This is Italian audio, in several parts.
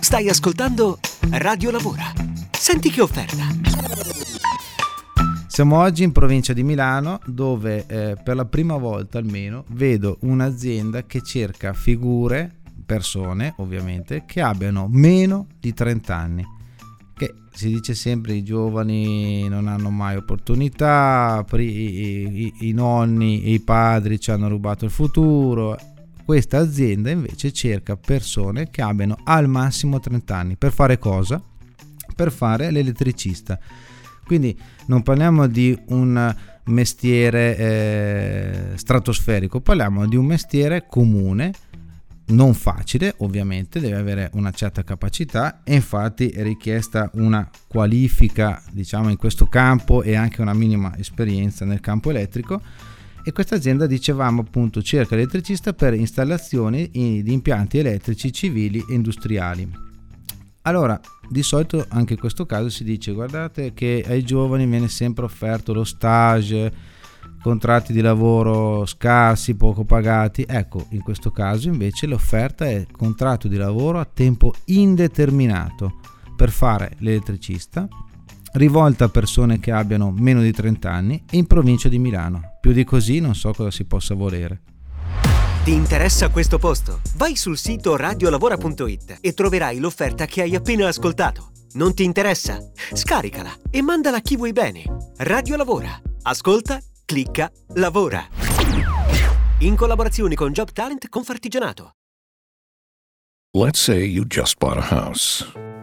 Stai ascoltando Radio Lavora. Senti che offerta. Siamo oggi in provincia di Milano dove eh, per la prima volta almeno vedo un'azienda che cerca figure, persone ovviamente, che abbiano meno di 30 anni. Che si dice sempre i giovani non hanno mai opportunità, i, i, i nonni e i padri ci hanno rubato il futuro. Questa azienda invece cerca persone che abbiano al massimo 30 anni. Per fare cosa? Per fare l'elettricista. Quindi non parliamo di un mestiere eh, stratosferico, parliamo di un mestiere comune, non facile ovviamente, deve avere una certa capacità e infatti è richiesta una qualifica diciamo in questo campo e anche una minima esperienza nel campo elettrico e questa azienda dicevamo appunto cerca elettricista per installazioni di impianti elettrici civili e industriali. Allora, di solito anche in questo caso si dice guardate che ai giovani viene sempre offerto lo stage, contratti di lavoro scarsi, poco pagati. Ecco, in questo caso invece l'offerta è contratto di lavoro a tempo indeterminato per fare l'elettricista, rivolta a persone che abbiano meno di 30 anni e in provincia di Milano. Più di così non so cosa si possa volere. Ti interessa questo posto? Vai sul sito radiolavora.it e troverai l'offerta che hai appena ascoltato. Non ti interessa? Scaricala e mandala a chi vuoi bene. Radio Lavora. Ascolta, clicca, lavora. In collaborazione con Job Talent Confartigianato. Let's say you just bought a house.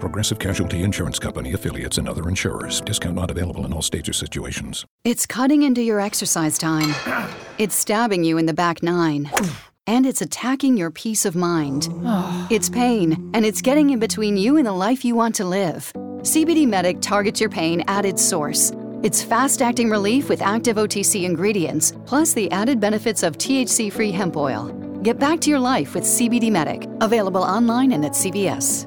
Progressive Casualty Insurance Company affiliates and other insurers. Discount not available in all states or situations. It's cutting into your exercise time. It's stabbing you in the back nine. And it's attacking your peace of mind. It's pain, and it's getting in between you and the life you want to live. CBD Medic targets your pain at its source. It's fast acting relief with active OTC ingredients, plus the added benefits of THC free hemp oil. Get back to your life with CBD Medic, available online and at CVS.